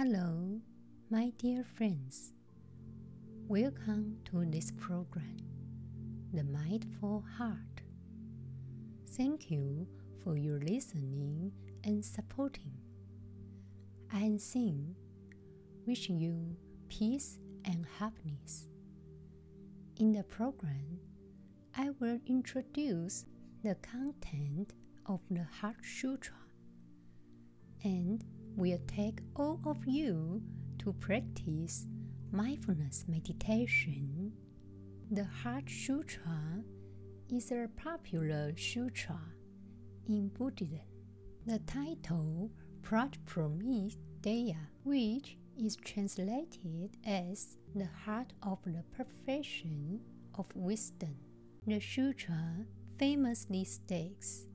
Hello, my dear friends. Welcome to this program, The Mindful Heart. Thank you for your listening and supporting. I am Xin, wishing you peace and happiness. In the program, I will introduce the content of the Heart Sutra and will take all of you to practice mindfulness meditation. The Heart Sutra is a popular sutra in Buddhism. The title Prajnaparamita, which is translated as the heart of the perfection of wisdom. The sutra famously states,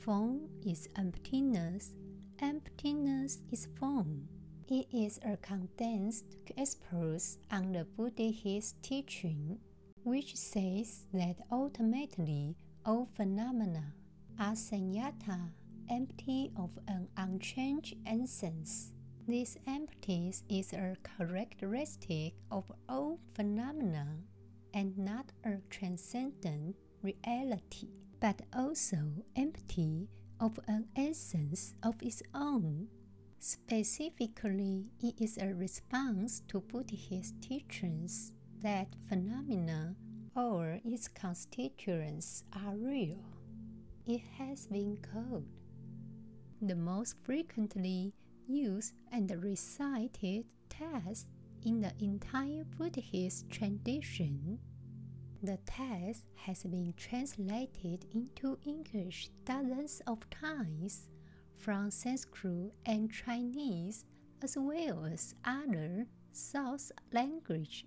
Form is emptiness, emptiness is form. It is a condensed express on the Buddhist teaching, which says that ultimately all phenomena are sunyata, empty of an unchanged essence. This emptiness is a characteristic of all phenomena and not a transcendent reality, but also empty of an essence of its own. Specifically, it is a response to Buddhist teachings that phenomena or its constituents are real. It has been called the most frequently used and recited text in the entire Buddhist tradition. The text has been translated into English dozens of times from Sanskrit and Chinese as well as other South languages.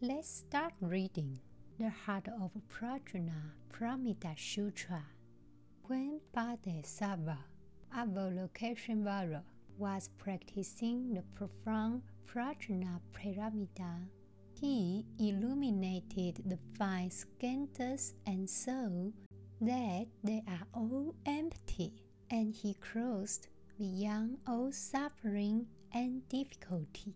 Let's start reading the heart of Prajna Paramita Sutra. When Bodhisattva Avalokiteshvara was practicing the profound Prajna Paramita, he illuminated the five skandhas and saw that they are all empty, and he crossed beyond all suffering and difficulty.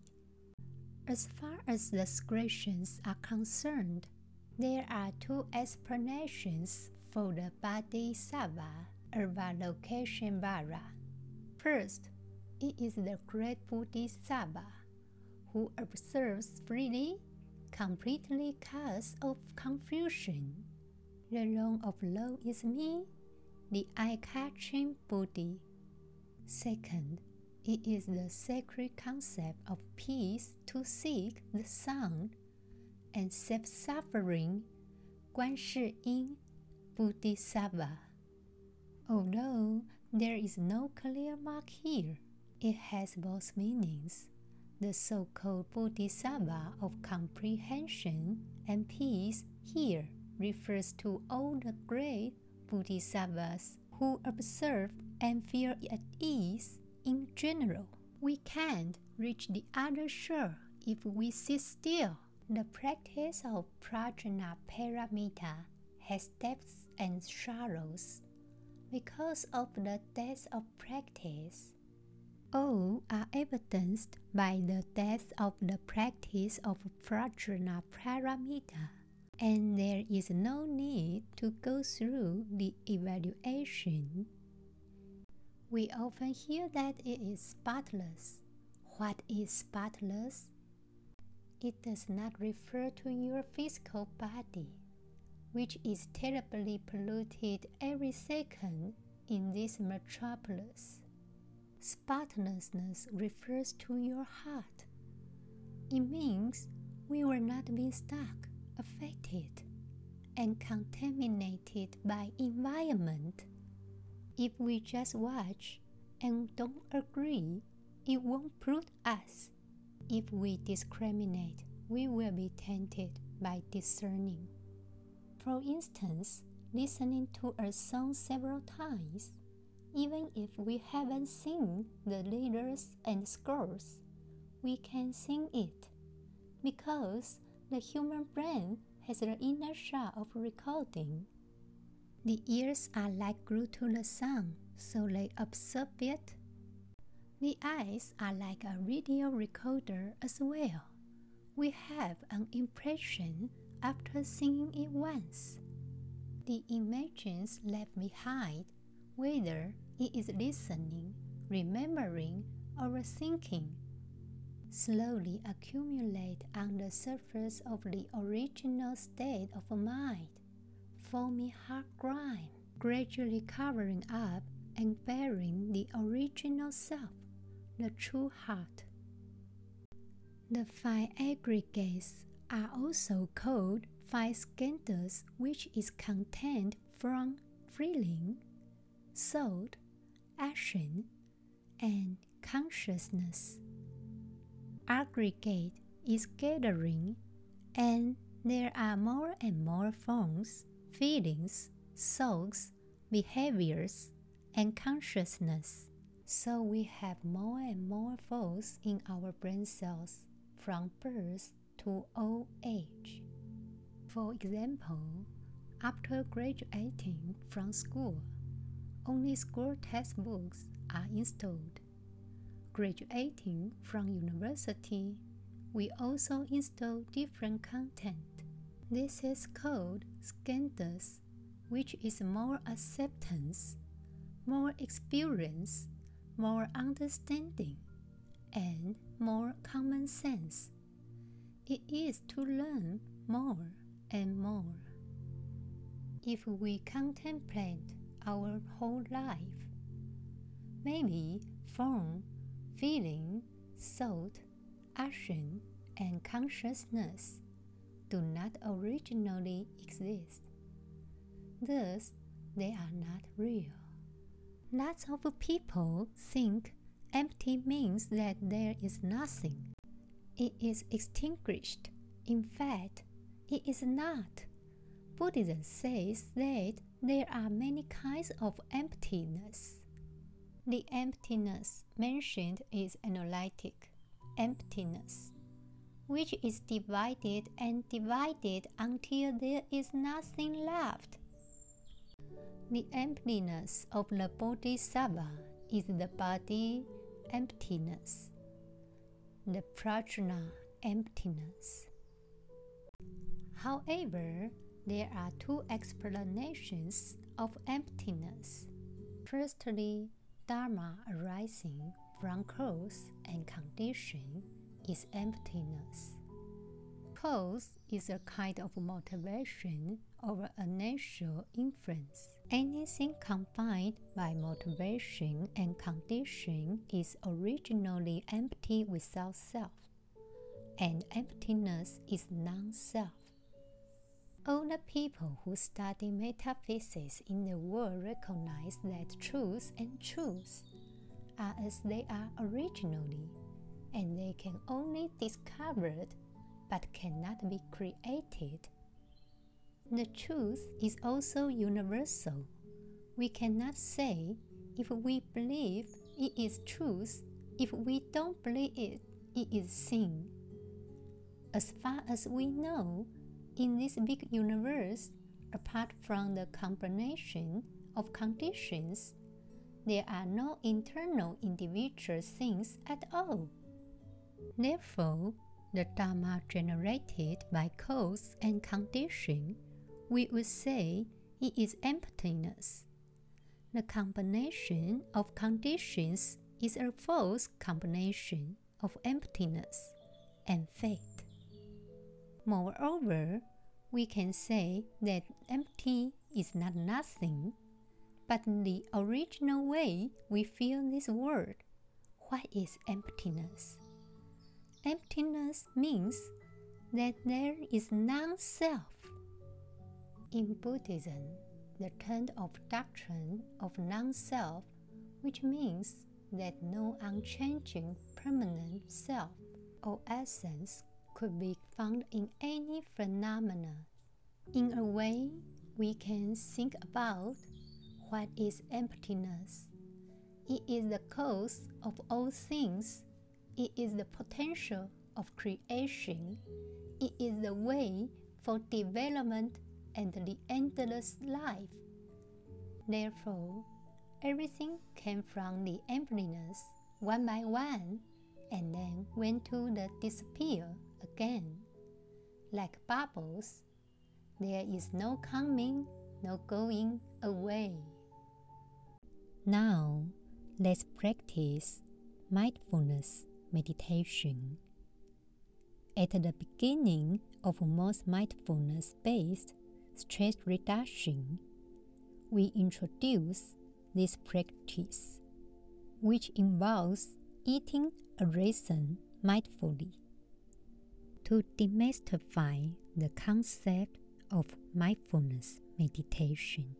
As far as the scriptures are concerned, there are two explanations for the Bodhisattva Avalokiteshvara. First, it is the great Bodhisattva who observes freely, completely cast of confusion. The realm of law is me, the eye-catching Buddhi. Second, it is the sacred concept of peace to seek the sound and self-suffering Guan Shi Yin Bodhisattva. Although there is no clear mark here, it has both meanings. The so called Bodhisattva of comprehension and peace here refers to all the great Bodhisattvas who observe and feel at ease in general. We can't reach the other shore if we sit still. The practice of prajna paramita has depths and sorrows because of the depth of practice. All are evidenced by the depth of the practice of prajna paramita, and there is no need to go through the evaluation. We often hear that it is spotless. What is spotless? It does not refer to your physical body, which is terribly polluted every second in this metropolis. Spotlessness refers to your heart. It means we will not be stuck, affected, and contaminated by environment. If we just watch and don't agree, it won't prove us. If we discriminate, we will be tainted by discerning. For instance, listening to a song several times, even if we haven't seen the lyrics and scores, we can sing it because the human brain has the inertia of recording. The ears are like glued to the sound, so they absorb it. The eyes are like a radio recorder as well. We have an impression after singing it once. The images left behind, whether it is listening, remembering, or thinking, slowly accumulate on the surface of the original state of mind, forming hard grime, gradually covering up and burying the original self, the true heart. The five aggregates are also called five skandhas, which is contained from feeling, thought, action, and consciousness. Aggregate is gathering, and there are more and more forms, feelings, thoughts, behaviors, and consciousness. So we have more and more thoughts in our brain cells from birth to old age. For example, after graduating from school, only school textbooks are installed. Graduating from university, we also install different content. This is called skandhas, which is more acceptance, more experience, more understanding, and more common sense. It is to learn more and more. If we contemplate our whole life, maybe form, feeling, thought, action, and consciousness do not originally exist. Thus, they are not real. Lots of people think Empty means that there is nothing. It is extinguished. In fact, it is not. Buddhism says that there are many kinds of emptiness. The emptiness mentioned is analytic emptiness, which is divided and divided until there is nothing left. The emptiness of the Bodhisattva is the body emptiness, the prajna emptiness. However, there are two explanations of emptiness. Firstly, Dharma arising from cause and condition is emptiness. Cause is a kind of motivation or a natural inference. Anything combined by motivation and condition is originally empty without self, and emptiness is non self. All the people who study metaphysics in the world recognize that truth and truth are as they are originally, and they can only discovered but cannot be created. The truth is also universal. We cannot say if we believe it is truth, if we don't believe it, it is sin. As far as we know, in this big universe, apart from the combination of conditions, there are no internal individual things at all. Therefore, the Dharma generated by cause and condition, we would say it is emptiness. The combination of conditions is a false combination of emptiness and fate. Moreover, we can say that empty is not nothing, but the original way we feel this word. What is emptiness? Emptiness means that there is non self. In Buddhism, the term of doctrine of non self, which means that no unchanging permanent self or essence could be found in any phenomena. In a way, we can think about what is emptiness. It is the cause of all things it is the potential of creation. It is the way for development and the endless life. Therefore, everything came from the emptiness one by one and then went to the disappear again. Like bubbles, there is no coming, no going away. Now, let's practice mindfulness meditation. At the beginning of most mindfulness based stress reduction, we introduce this practice, which involves eating a raisin mindfully. To demystify the concept of mindfulness meditation,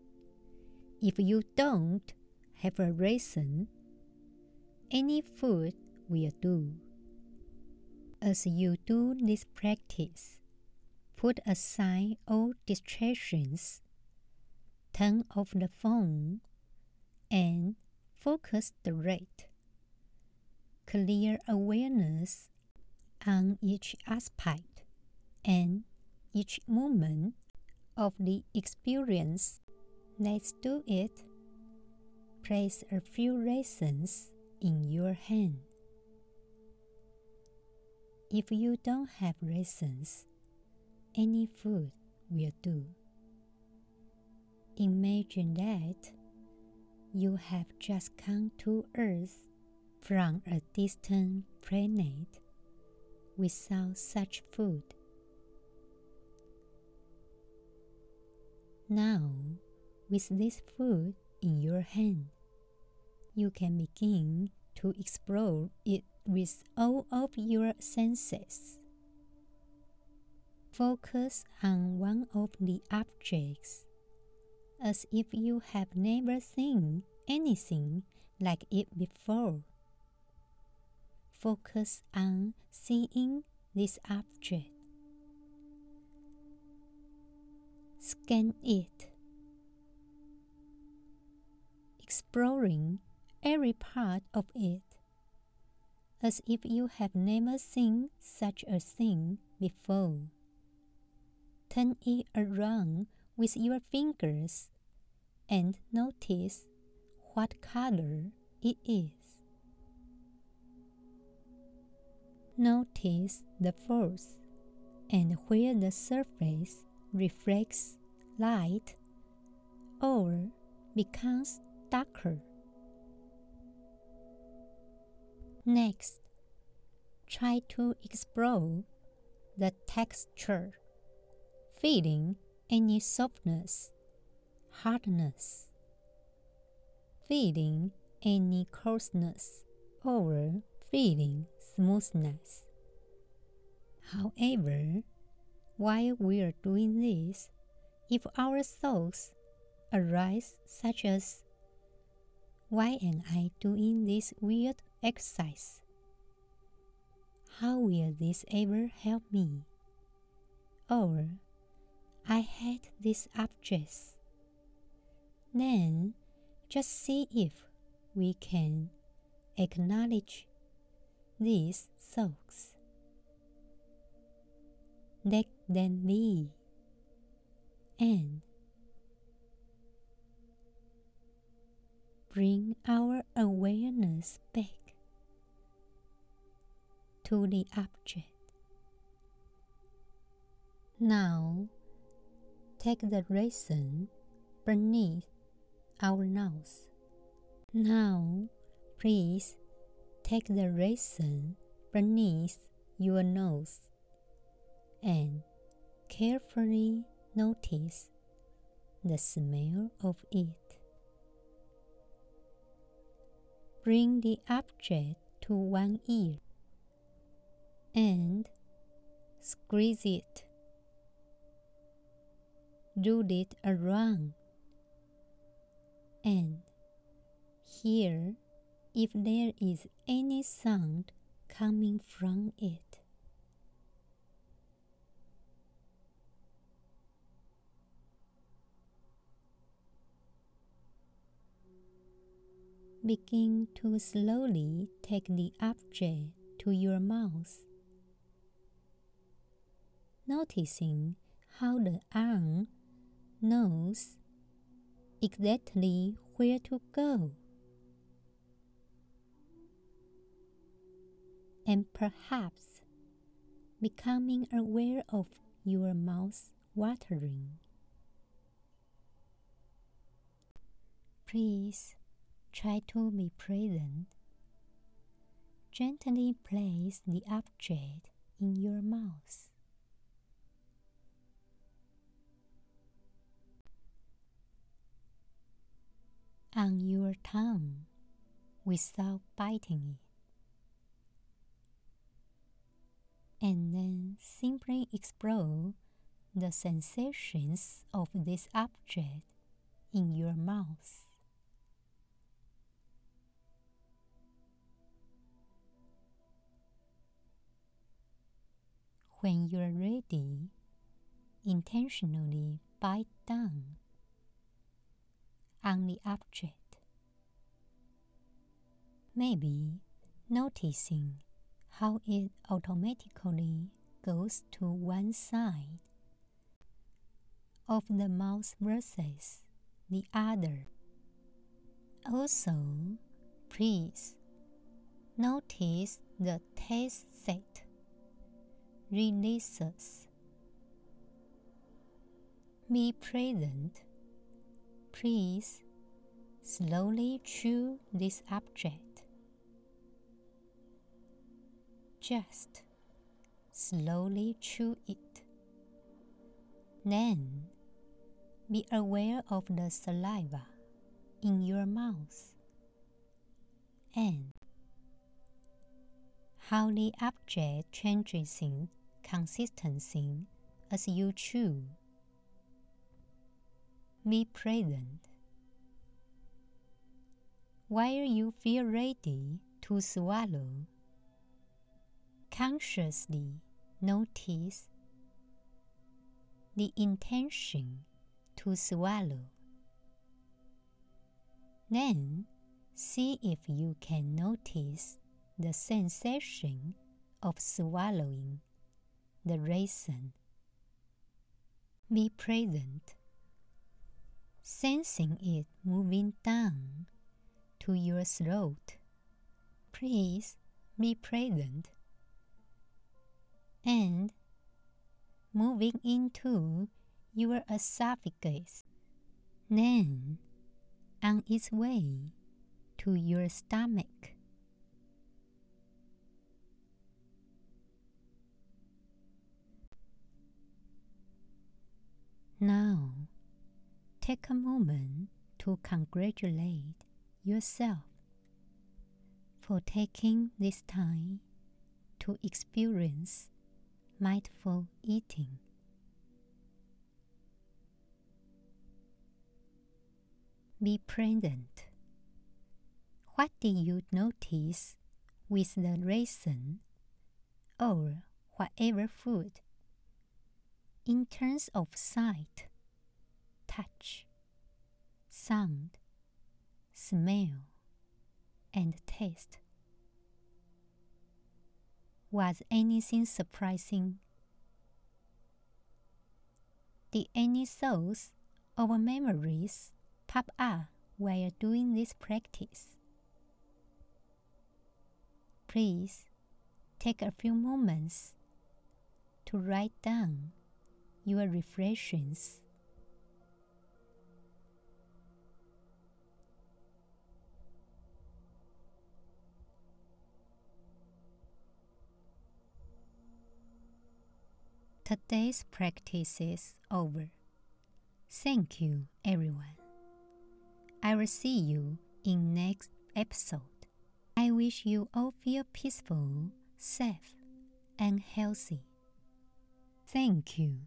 if you don't have a reason, any food will do. As you do this practice, put aside all distractions, turn off the phone, and focus the rate. Clear awareness on each aspect and each moment of the experience. Let's do it. Place a few raisins in your hand. If you don't have raisins, any food will do. Imagine that you have just come to Earth from a distant planet without such food. Now, with this food in your hand, you can begin to explore it with all of your senses. Focus on one of the objects as if you have never seen anything like it before. Focus on seeing this object. Scan it. Exploring every part of it as if you have never seen such a thing before. Turn it around with your fingers and notice what color it is. Notice the force and where the surface reflects light or becomes darker. Next, try to explore the texture, feeling any softness, hardness, feeling any coarseness, or feeling smoothness. However, while we are doing this, if our thoughts arise such as, Why am I doing this weird exercise. How will this ever help me? Or, I hate these objects. Then, just see if we can acknowledge these thoughts. Let them be. And bring our awareness back to the object. Now, take the raisin beneath our nose. Now, please take the raisin beneath your nose and carefully notice the smell of it. Bring the object to one ear and squeeze it. Do it around and hear if there is any sound coming from it. Begin to slowly take the object to your mouth noticing how the arm knows exactly where to go. And perhaps becoming aware of your mouth watering. Please try to be present. Gently place the object in your mouth. On your tongue without biting it. And then simply explore the sensations of this object in your mouth. When you're ready, intentionally bite down on the object. Maybe noticing how it automatically goes to one side of the mouth versus the other. Also, please notice the taste set releases. Be present. Please slowly chew this object. Just slowly chew it. Then be aware of the saliva in your mouth and how the object changes in consistency as you chew. Be present. While you feel ready to swallow, consciously notice the intention to swallow. Then see if you can notice the sensation of swallowing the raisin. Be present, sensing it moving down to your throat. Please be present and moving into your esophagus, then on its way to your stomach. Now, take a moment to congratulate yourself for taking this time to experience mindful eating. Be present. What did you notice with the raisin or whatever food in terms of sight, touch, sound, smell, and taste? Was anything surprising? Did any thoughts or memories pop up while doing this practice? Please take a few moments to write down your reflections. Today's practice is over. Thank you, everyone. I will see you in next episode. I wish you all feel peaceful, safe, and healthy. Thank you.